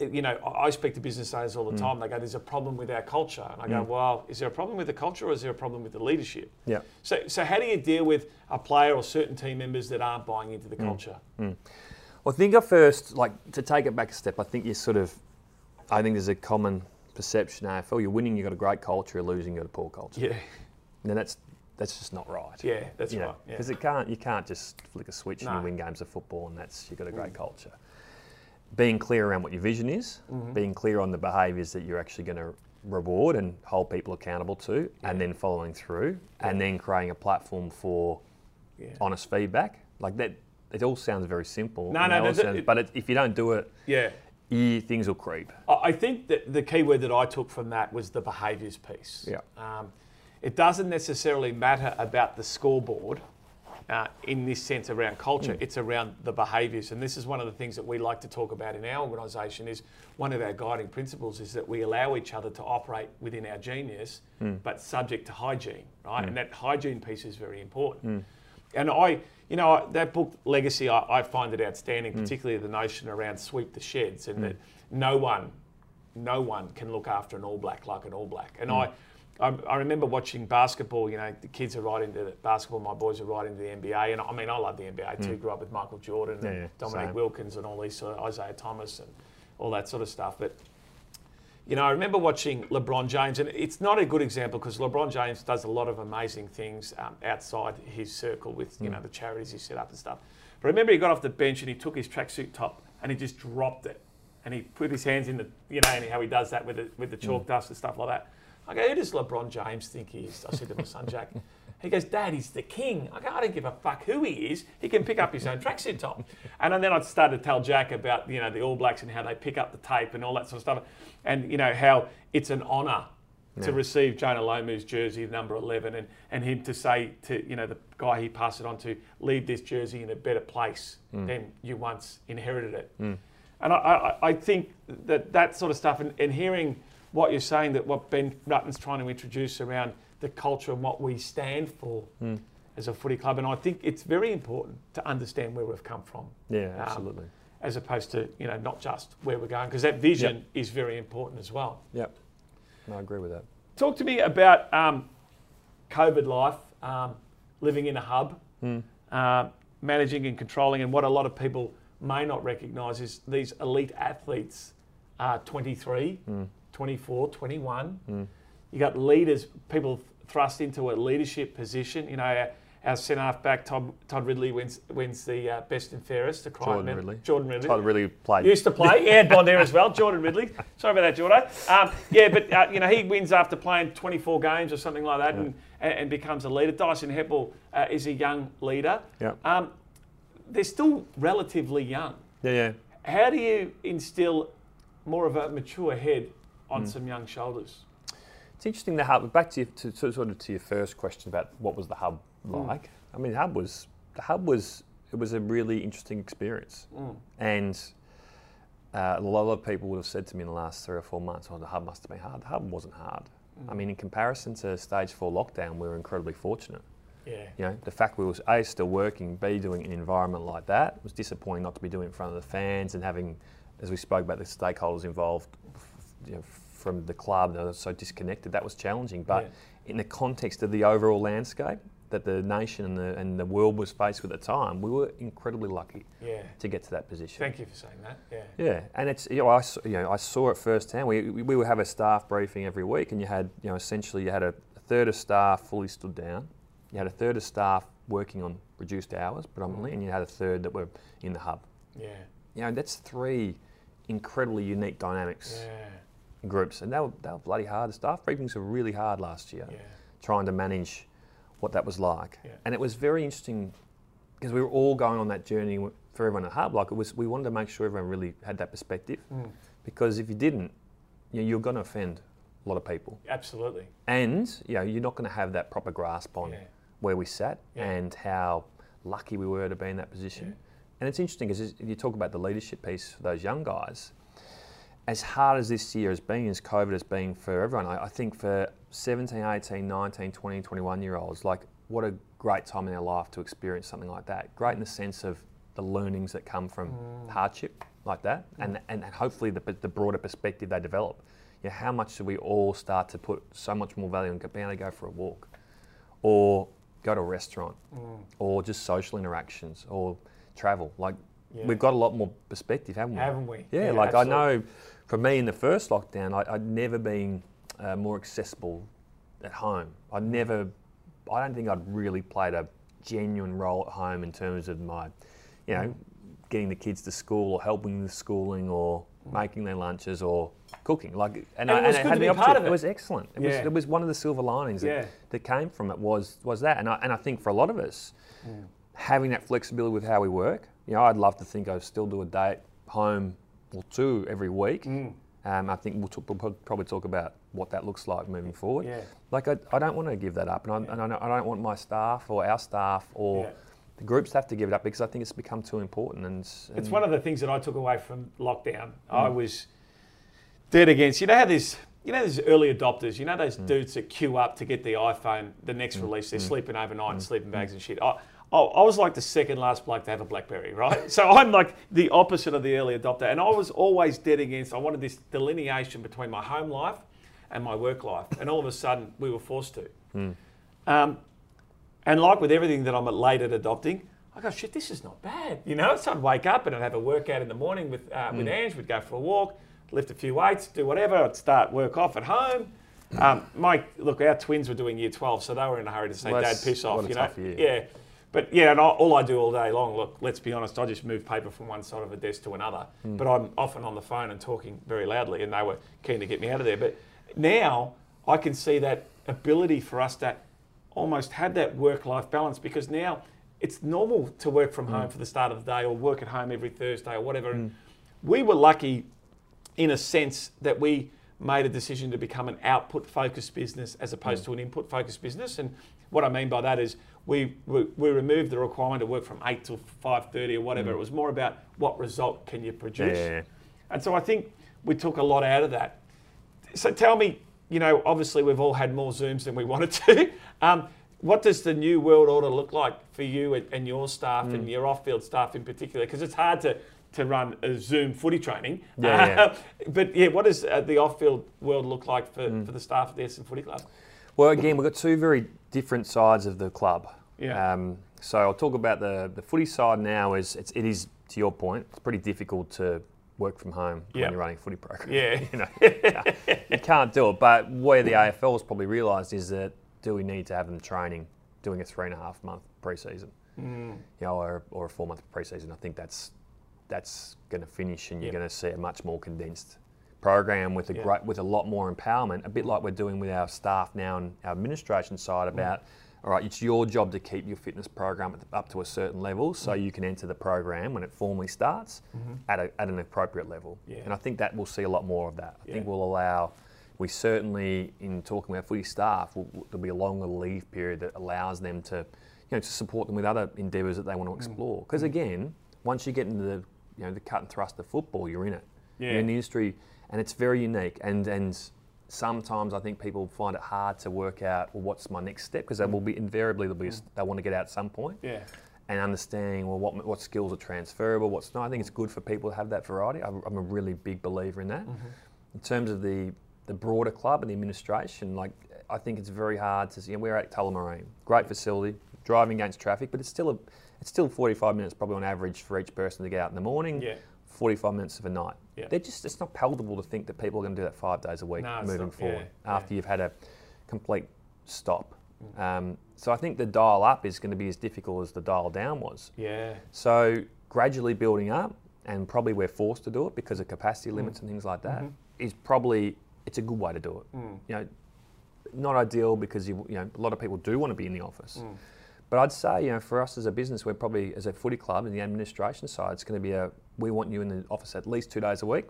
you know, I speak to business owners
Mm.
all the time. They go, "There's a problem with our culture," and I go, "Well, is there a problem with the culture, or is there a problem with the leadership?"
Yeah.
So, so how do you deal with a player or certain team members that aren't buying into the
Mm. Well, I think at first, like to take it back a step, I think you sort of, I think there's a common perception AFL. You're winning, you've got a great culture. You're losing, you've got a poor culture.
Yeah,
And that's that's just not right.
yeah, that's
You
right. Yeah.
Because it can't, you can't just flick a switch and you win games of football, and that's you've got a great culture. Being clear around what your vision is,
Mm-hmm.
being clear on the behaviours that you're actually going to reward and hold people accountable to, and then following through, and then creating a platform for
Yeah.
honest feedback. Like that, it all sounds very simple.
No, no, no,
sounds-
it-
but it, if you don't do it,
yeah.
you, things will creep.
I think that the key word that I took from that was the behaviours piece.
Yeah.
Um, it doesn't necessarily matter about the scoreboard uh, in this sense around culture. It's around the behaviours, and this is one of the things that we like to talk about in our organisation. Is one of our guiding principles is that we allow each other to operate within our genius, but subject to hygiene, right? And that hygiene piece is very important. And I, you know, that book Legacy, I, I find it outstanding, mm. particularly the notion around sweep the sheds, and mm. that no one no one can look after an All Black like an All Black. And mm. I, I, I remember watching basketball. You know, the kids are right into the basketball. My boys are right into the NBA. And I mean, I love the NBA too. Grew up with Michael Jordan and
Yeah, yeah,
Dominique
same.
Wilkins and all these sort of Isiah Thomas and all that sort of stuff. But you know, I remember watching LeBron James, and it's not a good example because LeBron James does a lot of amazing things um, outside his circle with you know the charities he set up and stuff. But I remember he got off the bench and he took his tracksuit top and he just dropped it, and he put his hands in the you know and how he does that with the, with the chalk dust and stuff like that. I go, who does LeBron James think he is? I said to my son Jack. He goes, Dad, he's the king. I go, I don't give a fuck who he is. He can pick up his own tracksuit top. And and then I'd start to tell Jack about, you know, the All Blacks and how they pick up the tape and all that sort of stuff. And, you know, how it's an honour to receive Jonah Lomu's jersey, number 11, and, and him to say to, you know, the guy he passed it on to, leave this jersey in a better place mm. than you once inherited it. Mm. And I, I, I think that that sort of stuff, and, and hearing what you're saying, that what Ben Rutten's trying to introduce around the culture and what we stand for as a footy club, and I think it's very important to understand where we've come from,
Yeah,
Um,
absolutely.
as opposed to you know not just where we're going, because that vision is very important as well.
Yep. No, I agree with that.
Talk to me about um, COVID life, um, living in a hub. Uh, managing and controlling. And what a lot of people may not recognise is these elite athletes are 23, 24, 21. You got leaders, people thrust into a leadership position. You know, our, our centre half back Todd, Todd Ridley wins wins the uh, best and fairest. The
Jordan Ridley.
Jordan Ridley.
Todd really played.
Used to play. Yeah, Bond there as well. Jordan Ridley. Sorry about that, Jordan. Um, yeah, but uh, you know he wins after playing 24 games or something like that, and, and, and becomes a leader. Dyson Heppell uh, is a young leader.
Yeah.
Um, they're still relatively young.
yeah, yeah.
How do you instill more of a mature head on some young shoulders?
It's interesting the hub. Back to, you, to, to sort of to your first question about what was the hub
Mm.
like. I mean, the hub was the hub was it was a really interesting experience,
Mm.
and uh, a lot of people would have said to me in the last three or four months, "Oh, the hub must have been hard." The hub wasn't hard.
Mm.
I mean, in comparison to stage four lockdown, we were incredibly fortunate.
Yeah.
You know, the fact we was a still working, b doing an environment like that was disappointing not to be doing it in front of the fans and having, as we spoke about, the stakeholders involved, you know, from the club that was so disconnected. That was challenging, but
Yeah.
in the context of the overall landscape that the nation and the and the world was faced with at the time, we were incredibly lucky
Yeah.
to get to that position.
Thank you for saying that. Yeah.
Yeah, and it's you know I saw, you know I saw it firsthand. We, we we would have a staff briefing every week, and you had you know essentially you had a, third of staff fully stood down, you had a third of staff working on reduced hours predominantly, and you had a third that were in the hub.
Yeah.
You know that's three incredibly unique dynamics
Yeah.
Groups, and they were, they were bloody hard. The staff briefings were really hard last year,
Yeah.
trying to manage what that was like,
Yeah.
and it was very interesting because we were all going on that journey for everyone at. Like it was, we wanted to make sure everyone really had that perspective
Mm.
because if you didn't, you know, you're going to offend a lot of people,
Absolutely.
and you know, you're not going to have that proper grasp on
Yeah.
where we sat and how lucky we were to be in that position. And it's interesting because you talk about the leadership piece for those young guys. As hard as this year has been, as COVID has been for everyone, I, I think for 17, 18, 19, 20, 21 year olds, like what a great time in their life to experience something like that. Great in the sense of the learnings that come from mm. hardship like that, and, and hopefully the, the broader perspective they develop. You know, how much do we all start to put so much more value on being able to go for a walk, or go to a restaurant, mm. or just social interactions, or travel? Like
Yeah.
we've got a lot more perspective, haven't we?
Haven't we?
Yeah,
Yeah,
like
absolutely.
I know for me in the first lockdown, I, I'd never been uh, more accessible at home. I never, I don't think I'd really played a genuine role at home in terms of my, you know, getting the kids to school or helping with schooling or making their lunches or cooking. Like,
And it was good
had
to be part of it.
was excellent. It, was,
Yeah.
it was one of the silver linings that,
Yeah.
that came from it was was that. And I, and I think for a lot of us,
Mm.
having that flexibility with how we work. You know, I'd love to think I still do a day at home or two every week.
Mm.
Um, I think we'll, talk, we'll probably talk about what that looks like moving forward.
Yeah.
Like I, I don't want to give that up, and, I, and I, don't, I don't want my staff or our staff or
Yeah.
the groups to have to give it up because I think it's become too important. And, and
It's one of the things that I took away from lockdown. Mm. I was dead against. You know how there's you know there's early adopters. You know those mm. dudes that queue up to get the iPhone, the next mm. release. They're sleeping overnight, in sleeping bags and shit. I, I, I was like the second last bloke to have a BlackBerry, right? <laughs> so I'm like the opposite of the early adopter, and I was always dead against. I wanted this delineation between my home life and my work life, and all of a sudden we were forced to. Um, and like with everything that I'm late at adopting, I go, shit, this is not bad. You know, so I'd wake up and I'd have a workout in the morning with, uh, with Ange. We'd go for a walk, lift a few weights, do whatever. I'd start work off at home. Um, Mike, look, our twins were doing year 12, so they were in a hurry to say,
Well,
Dad, piss off. You know,
year.
yeah. But yeah, and I, all I do all day long, look, let's be honest, I just move paper from one side of a desk to another.
Hmm.
But I'm often on the phone and talking very loudly, and they were keen to get me out of there. But now I can see that ability for us to almost have that work-life balance because now it's normal to work from hmm. home for the start of the day or work at home every Thursday or whatever. Hmm. And we were lucky in a sense that we made a decision to become an output focused business as opposed hmm. to an input focused business. And what I mean by that is we, we, we removed the requirement to work from 8 till 5.30 or whatever. It was more about what result can you produce.
Yeah, yeah, yeah.
And so I think we took a lot out of that. So tell me, you know, obviously we've all had more Zooms than we <laughs> wanted to. Um, what does the new world order look like for you and, and your staff
Mm.
and your off-field staff in particular? Because it's hard to, to run a Zoom footy training.
Yeah, yeah. <laughs>
but yeah, what does uh, the off-field world look like for,
Mm.
for the staff at the Essendon Footy Club?
Well, again, we've got two very different sides of the club.
Yeah.
Um, So I'll talk about the the footy side now. Is it's, it is to your point. It's pretty difficult to work from home
Yep.
when you're running a footy program.
Yeah. <laughs>
you know, you can't- do it. But where the AFL has probably realised is that do we need to have them training, doing a three and a half month preseason,
Mm.
you know, or, or a four month preseason? I think that's that's going to finish, and you're
Yep.
going to see a much more condensed program with a
Yeah.
great with a lot more empowerment. A bit like we're doing with our staff now and our administration side
Mm.
about. All right, it's your job to keep your fitness program up to a certain level, so
Mm.
you can enter the program when it formally starts at, a, at an appropriate level.
Mm-hmm. Yeah.
And I think that we'll see a lot more of that. I think we'll allow. We certainly, in talking with our footy staff, will, will- there'll be a longer leave period that allows them to, you know, to support them with other endeavours that they
Mm.
want to explore. Because again, once you get into the, you know, the cut and thrust of football, you're in it.
Yeah.
You're in the industry, and it's very unique. And and sometimes I think people find it hard to work out well, what's my next step because they will be invariably they'll be they want to get out at some point
Yeah.
and understanding well what, what skills are transferable, what's not. I think it's good for people to have that variety. I'm, I'm a really big believer in that. Mm-hmm. In terms of the the broader club and the administration, like I think it's very hard to see. You know, we're at Tullamarine, great facility, driving against traffic, but it's still a it's still 45 minutes probably on average for each person to get out in the morning.
Yeah.
45 minutes of a night.
Yeah.
They're just it's not palatable to think that people are going to do that five days a week
No,
moving
not,
forward
yeah,
after you've had a complete stop.
Mm.
Um, so I think the dial up is going to be as difficult as the dial down was.
Yeah.
So gradually building up, and probably we're forced to do it because of capacity
Mm.
limits and things like that, is
Mm-hmm.
probably it's a good way to do it. You know, not ideal because you, you know a lot of people do want to be in the office.
Mm.
But I'd say, you know, for us as a business, we're probably as a footy club in the administration side, it's going to be a we want you in the office at least two days a week.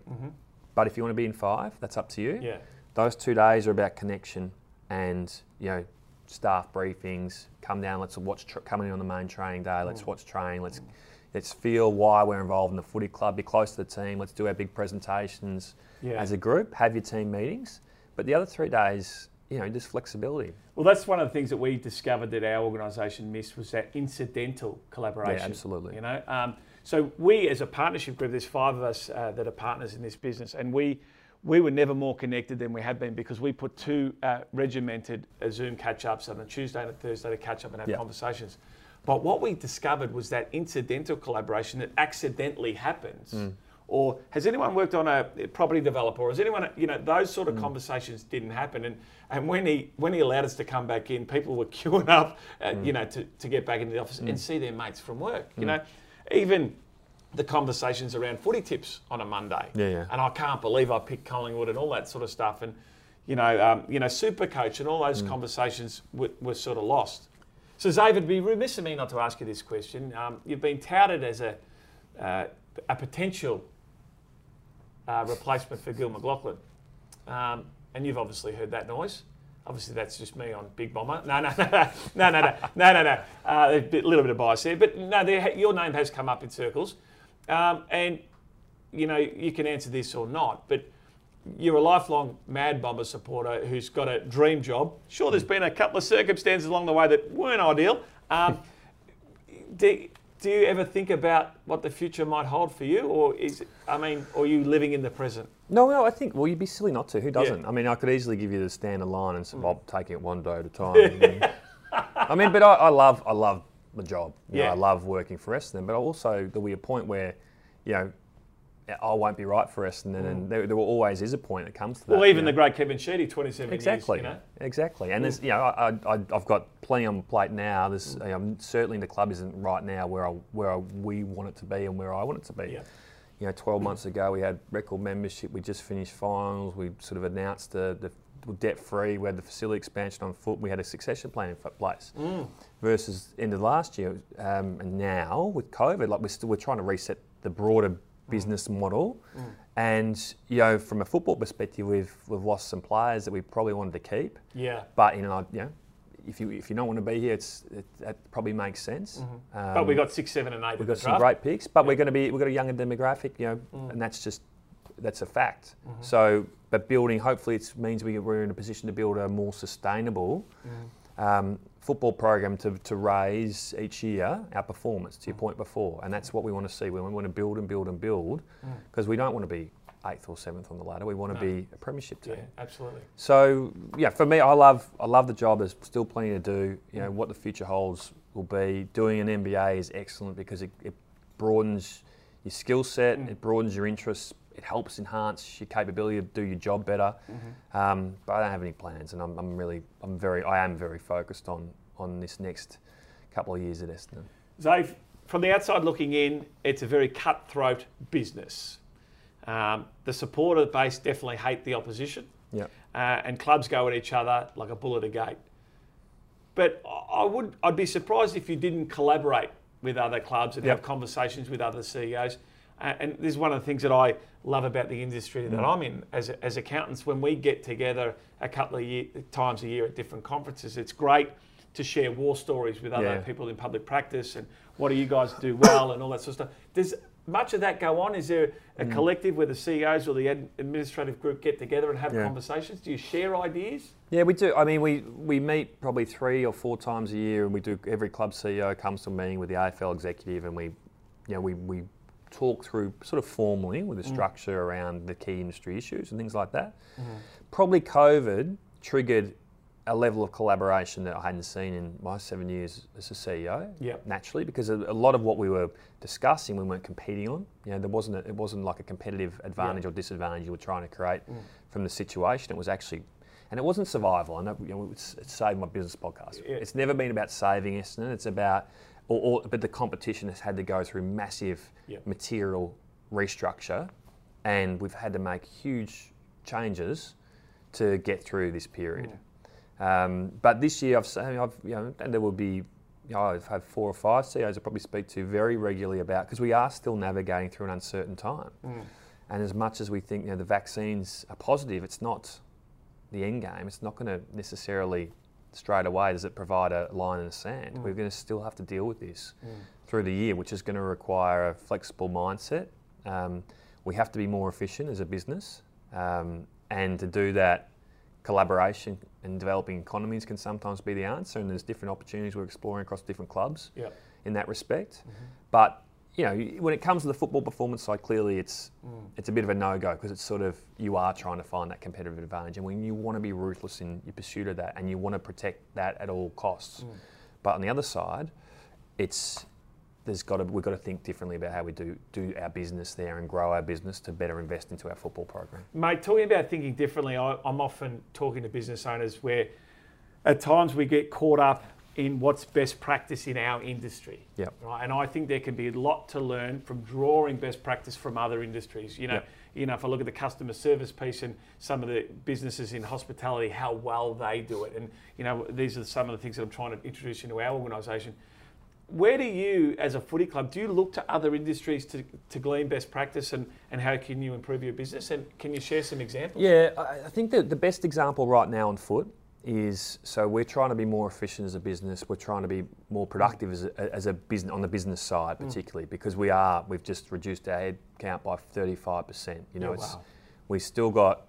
But if you want to be in five, that's up to you.
Mm-hmm. Yeah.
Those two days are about connection and you know staff briefings. Come down, let's watch. Tr- come in on the main training day.
Mm.
Let's watch training. Let's let's feel why we're involved in the footy club. Be close to the team. Let's do our big presentations
Yeah.
as a group. Have your team meetings. But the other three days, you know, just flexibility.
Well, that's one of the things that we discovered that our organisation missed was that incidental collaboration.
Yeah, absolutely.
You know, um, so we as a partnership group, there's five of us uh, that are partners in this business, and we we were never more connected than we have been because we put two uh, regimented uh, Zoom catch-ups on a Tuesday and a Thursday to catch up and have
Yeah.
conversations. But what we discovered was that incidental collaboration that accidentally happens.
Mm.
Or has anyone worked on a property developer? Or has anyone, you know, those sort
Mm.
of conversations didn't happen. And and when he when he allowed us to come back in, people were <laughs> queuing up, uh,
Mm.
you know, to, to get back into the office and see their mates from work. You know, even the conversations around footy tips on a Monday.
Yeah, yeah.
And I can't believe I picked Collingwood and all that sort of stuff. And you know, um, you know, Super Coach and all
Mm.
those conversations were, were sort of lost. So, Xav, it'd be remiss of me not to ask you this question. Um, you've been touted as a, uh, a potential uh, replacement for Gill McLachlan. Um, and you've obviously heard that noise. Obviously, that's just me on Big Bomber. No, no, <laughs> no, no, no, no, no, no, no. Uh, a bit- little bit of bias there. But no, your name has come up in circles. Um, and, you know, you can answer this or not, but you're a lifelong Mad Bomber supporter who's got a dream job. Sure, there's been a couple of circumstances along the way that weren't ideal. Um, <laughs> do, do you ever think about what the future might hold for you, or is I mean, or are you living in the present?
No, no, I think, well, you'd be silly not to. Who doesn't? I mean, I could easily give you the standard line and say, hmm. well, I'm taking it one day at a time. <laughs> I mean, but I, I love, I love the job. You know,
Yeah.
I love working for Essendon, but also there'll be a point where, you know, I oh, won't be right for Essendon, and mm. there, there always is a point that comes to that.
Well, even
you
the
know.
great Kevin Sheedy, 27
Exactly.
years, you know.
Exactly. And there's, mm. you know, I, I, I've got plenty on my plate now. There's, mm. you know, certainly the club isn't right now where I, where I, we want it to be and where I want it to be.
Yeah.
You know, 12 months ago we had record membership. We just finished finals. We sort of announced the, the debt free. We had the facility expansion on foot. We had a succession plan in place. Versus end of last year um, and now with COVID, like we're still we're trying to reset the broader business model. Mm. And you know, from a football perspective, we've we've lost some players that we probably wanted to keep.
Yeah.
But you know, you know, if you if you don't want to be here, it's it, that probably makes sense. Mm-hmm. Um,
But we got six, seven, and eight.
we've got some
draft.
great picks, but we're going to be we've got a younger demographic, you know, mm. and that's just that's a fact. Mm-hmm. So, but building, hopefully, it means we, we're in a position to build a more sustainable mm. um, football program to, to raise each year our performance. To your point before, and that's what we want to see. We want to build and build and build because we don't want to be eighth or seventh on the ladder. We want to be a premiership team.
Yeah, absolutely.
So yeah, for me, I love I love the job. There's still plenty to do. You know what the future holds. will be doing an MBA is excellent because it, it broadens your skill set,
Mm.
it broadens your interests, it helps enhance your capability to do your job better. Um, but I don't have any plans, and I'm, I'm really, I'm very, I am very focused on on this next couple of years at Essendon.
Xav, from the outside looking in, it's a very cutthroat business. Um, the supporter base definitely hate the opposition,
Yeah.
uh, and clubs go at each other like a bull at a gate. But I would, I'd be surprised if you didn't collaborate with other clubs and
Yep.
have conversations with other CEOs. Uh, and this is one of the things that I love about the industry that I'm in. As, as accountants, when we get together a couple of year, times a year at different conferences, it's great to share war stories with other
Yeah.
people in public practice and what do you guys do well and all that sort of stuff. Does much of that go on? Is there a
Mm.
collective where the CEOs or the ad- administrative group get together and have
Yeah.
conversations? Do you share ideas?
Yeah, we do. I mean, we, we meet probably three or four times a year, and we do. Every club CEO comes to a meeting with the AFL executive, and we, you know, we, we talk through sort of formally with a mm. structure around the key industry issues and things like that. Mm-hmm. Probably COVID triggered a level of collaboration that I hadn't seen in my seven years as a CEO.
Yep.
Naturally, because a, a lot of what we were discussing, we weren't competing on. You know, there wasn't a, it wasn't like a competitive advantage or disadvantage you were trying to create mm. from the situation. It was actually, and it wasn't survival. I know, you know it's, it's Save My Business podcast. It's never been about saving Essendon. It's about, or, or, but the competition has had to go through massive
Yep.
material restructure, and we've had to make huge changes to get through this period. Um, but this year, I've, seen- I've you know, and there will be, you know, I've had four or five CEOs I probably speak to very regularly about because we are still navigating through an uncertain time. And as much as we think you know, the vaccines are positive, it's not the end game. It's not going to necessarily straight away does it provide a line in the sand. We're going to still have to deal with this through the year, which is going to require a flexible mindset. Um, we have to be more efficient as a business, um, and to do that, collaboration and developing economies can sometimes be the answer. And there's different opportunities we're exploring across different clubs
Yeah.
in that respect. But you know, when it comes to the football performance side, clearly it's mm. it's a bit of a no go because it's sort of you are trying to find that competitive advantage, and when you want to be ruthless in your pursuit of that, and you want to protect that at all costs. Mm. But on the other side, it's there's got to we've got to think differently about how we do do our business there and grow our business to better invest into our football program.
Mate, talking about thinking differently, I, I'm often talking to business owners where at times we get caught up in what's best practice in our industry.
Yep.
Right? And I think there can be a lot to learn from drawing best practice from other industries. You know,
Yep.
you know, if I look at the customer service piece and some of the businesses in hospitality, how well they do it, and you know, these are some of the things that I'm trying to introduce into our organisation. Where do you, as a footy club, do you look to other industries to, to glean best practice and, and how can you improve your business? And can you share some examples?
Yeah, I I think that the best example right now on foot is so we're trying to be more efficient as a business. We're trying to be more productive as a, as a business on the business side, mm. particularly because we are we've just reduced our head count by thirty five percent. You know,
Yeah,
it's
wow.
we still got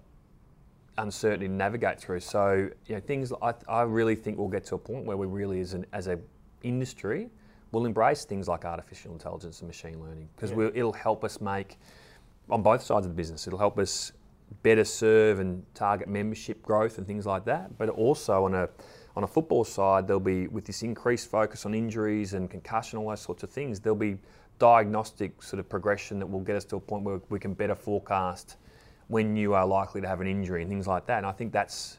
uncertainty to navigate through. So you know, things I, I really think we'll get to a point where we really, as an as a industry, will embrace things like artificial intelligence and machine learning because
Yeah.
it'll help us make on both sides of the business. It'll help us better serve and target membership growth and things like that. But also on a on a football side, there'll be with this increased focus on injuries and concussion, all those sorts of things. There'll be diagnostic sort of progression that will get us to a point where we can better forecast when you are likely to have an injury and things like that. And I think that's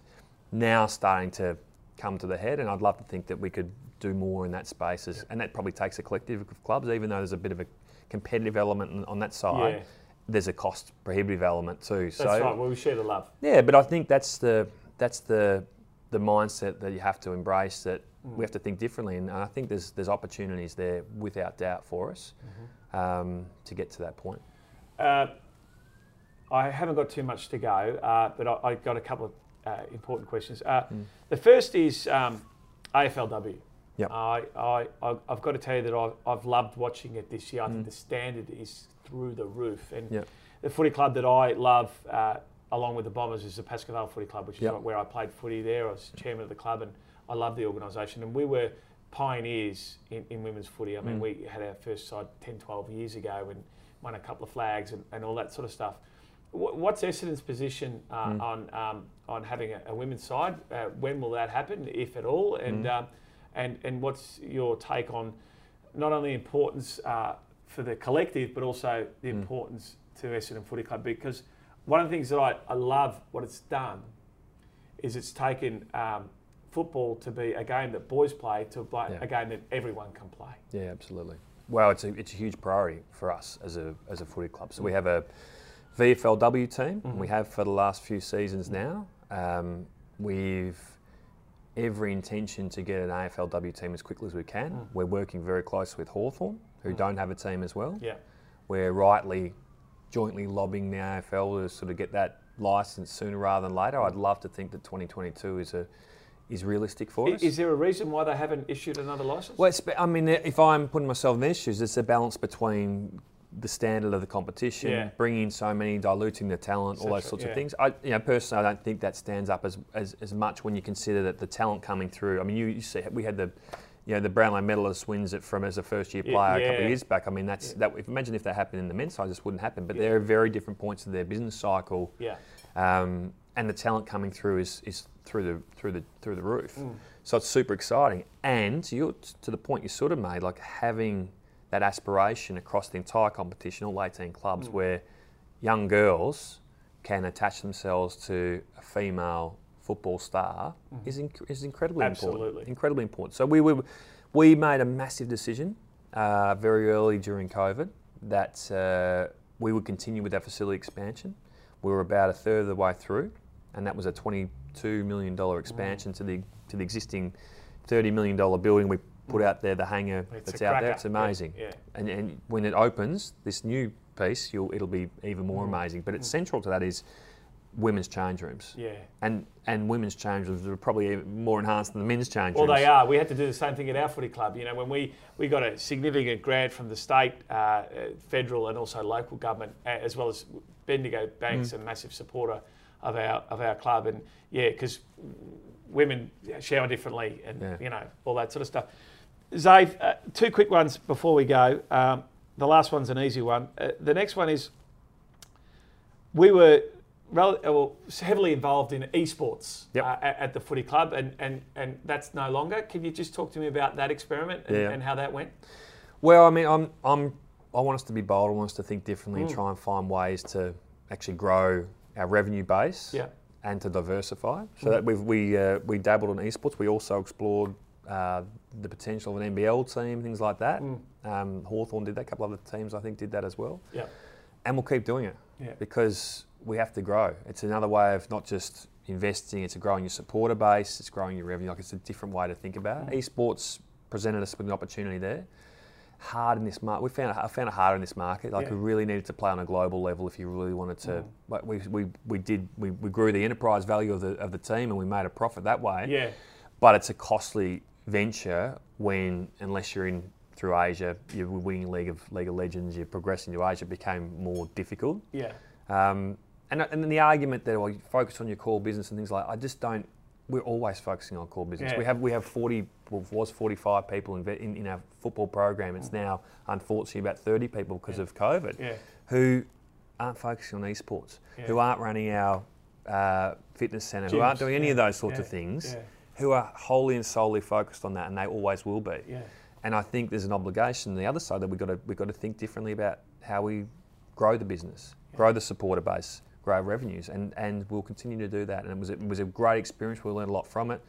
now starting to come to the head. And I'd love to think that we could do more in that space. As, And that probably takes a collective of clubs, even though there's a bit of a competitive element on- that side.
Yeah.
There's a cost prohibitive element too.
That's
so
right. Well, we share the love.
yeah, but I think that's the that's the the mindset that you have to embrace. That we have to think differently, and I think there's there's opportunities there without doubt for us um, to get to that point.
Uh, I haven't got too much to go, uh, but I, I got a couple of uh, important questions. Uh, The first is um, AFLW.
Yep.
I, I, I- I've got to tell you that I've, I've loved watching it this year. I think the standard is through the roof. And
Yep.
the footy club that I love, uh, along with the Bombers, is the Pascoe Vale Footy Club, which is
Yep.
where I played footy there. I was chairman of the club, and I love the organisation. And we were pioneers in, in women's footy. I mean,
Mm.
we had our first side 10, 12 years ago and won a couple of flags and, and all that sort of stuff. What's Essendon's position uh,
Mm.
on um, on having a, a women's side? Uh, when will that happen, if at all?
Mm.
And um, and and what's your take on not only importance uh, for the collective, but also the
Mm.
importance to Essendon Footy Club? Because one of the things that I, I love what it's done is it's taken um, football to be a game that boys play to play,
Yeah.
a game that everyone can play.
Yeah, absolutely. Well, it's a, it's a huge priority for us as a, as a footy club. So we have a VFLW team, and we have for the last few seasons now. Um, we've every intention to get an AFLW team as quickly as we can. Mm. We're working very close with Hawthorn, who mm. don't have a team as well.
Yeah.
We're rightly, jointly lobbying the AFL to sort of get that license sooner rather than later. I'd love to think that 2022 is a is realistic for
I-
us.
Is there a reason why they haven't issued another license?
Well, it's, I mean, if I'm putting myself in their shoes, it's a balance between the standard of the competition,
Yeah.
bringing so many, diluting the talent, all those sorts
yeah.
of things. I, you know, personally, I don't think that stands up as, as, as much when you consider that the talent coming through. I mean, you, you see, we had the, you know, the Brownlow medalist wins it from as a first year
Yeah,
player a couple
yeah.
of years back. I mean, that's that. If, imagine if that happened in the men's side, this wouldn't happen. But there are very different points of their business cycle.
yeah.
um, and the talent coming through is, is through the through the through the roof.
Mm.
So it's super exciting. And you to the point you sort of made, like having that aspiration across the entire competition, all 18
Mm.
clubs, where young girls can attach themselves to a female football star is, inc- is incredibly
Mm. Absolutely.
important. Incredibly important. So we were, we made a massive decision uh, very early during COVID that uh, we would continue with our facility expansion. We were about a third of the way through, and that was a $22 million expansion to the to the existing $30 million building we put out there, the Hangar
It's
that's out there. It's amazing.
Yeah.
And, and when it opens, this new piece, you'll, it'll be even
Mm.
more amazing. But it's central to that is women's change rooms.
Yeah.
And and women's change rooms are probably even more enhanced than the men's change
Well,
rooms.
Well, they are. We had to do the same thing at our footy club. You know, when we, we got a significant grant from the state, uh, uh, federal, and also local government, uh, as well as Bendigo Bank's
Mm.
a massive supporter of our of our club, and yeah, because women shower differently, and
Yeah.
you know all that sort of stuff. Xav, uh, two quick ones before we go. Um, the last one's an easy one. Uh, the next one is we were uh, well, heavily involved in esports
Yep.
uh, at, at the footy club, and, and, and that's no longer. Can you just talk to me about that experiment and,
Yeah.
and how that went?
Well, I mean, I'm, I'm, I want us to be bold. I want us to think differently
Mm.
and try and find ways to actually grow our revenue base
Yeah.
and to diversify. So
Mm.
that we've, we, uh, we dabbled in esports. We also explored uh, the potential of an NBL team, things like that.
Mm.
Um, Hawthorn did that. A couple other teams, I think, did that as well.
Yeah.
And we'll keep doing it
Yeah.
because we have to grow. It's another way of not just investing, it's growing your supporter base, it's growing your revenue. Like it's a different way to think about it. Esports presented us with an opportunity there. Hard in this market. We found I found it harder in this market. Like
Yeah.
we really needed to play on a global level if you really wanted to. Like we, we, we did. We, we grew the enterprise value of the of the team and we made a profit that way.
Yeah.
But it's a costly venture when unless you're in through Asia, you're winning League of League of Legends, you're progressing to Asia, became more difficult.
Yeah.
Um, and, and then the argument that well, you focus on your core business and things like I just don't. We're always focusing on core business.
Yeah.
We have we have 40 well, was 45 people in, in, in our football program. It's now unfortunately about 30 people because
Yeah.
of COVID
Yeah.
who aren't focusing on esports, who aren't running our uh, fitness centre, who aren't doing any of those sorts of things. Who are wholly and solely focused on that, and they always will be.
Yeah.
And I think there's an obligation on the other side that we've got to we've got to think differently about how we grow the business, grow the supporter base, grow revenues, and and we'll continue to do that. And it was a, it was a great experience. We learned a lot from it.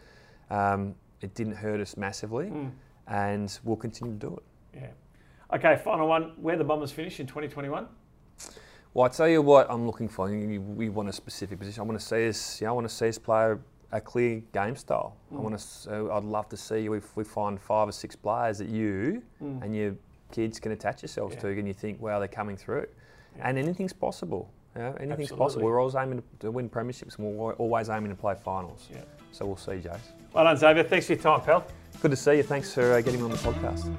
Um, it didn't hurt us massively,
Mm.
and we'll continue to do it.
Yeah. Okay, final one. Where the Bombers finish in 2021?
Well, I tell you what, I'm looking for. We want a specific position. I want to see us. You know, I want to see us play a clear game style. I want to. I'd love to see if we find five or six players that you
Mm.
and your kids can attach yourselves
Yeah.
to, and you think, wow, they're coming through,
Yeah.
and anything's possible. Know, anything's
Absolutely.
possible. We're always aiming to win premierships, and we're always aiming to play finals.
Yeah.
So we'll see, Jace.
Well done, Xavier. Thanks for your time, pal.
Good to see you. Thanks for uh, getting me on the podcast.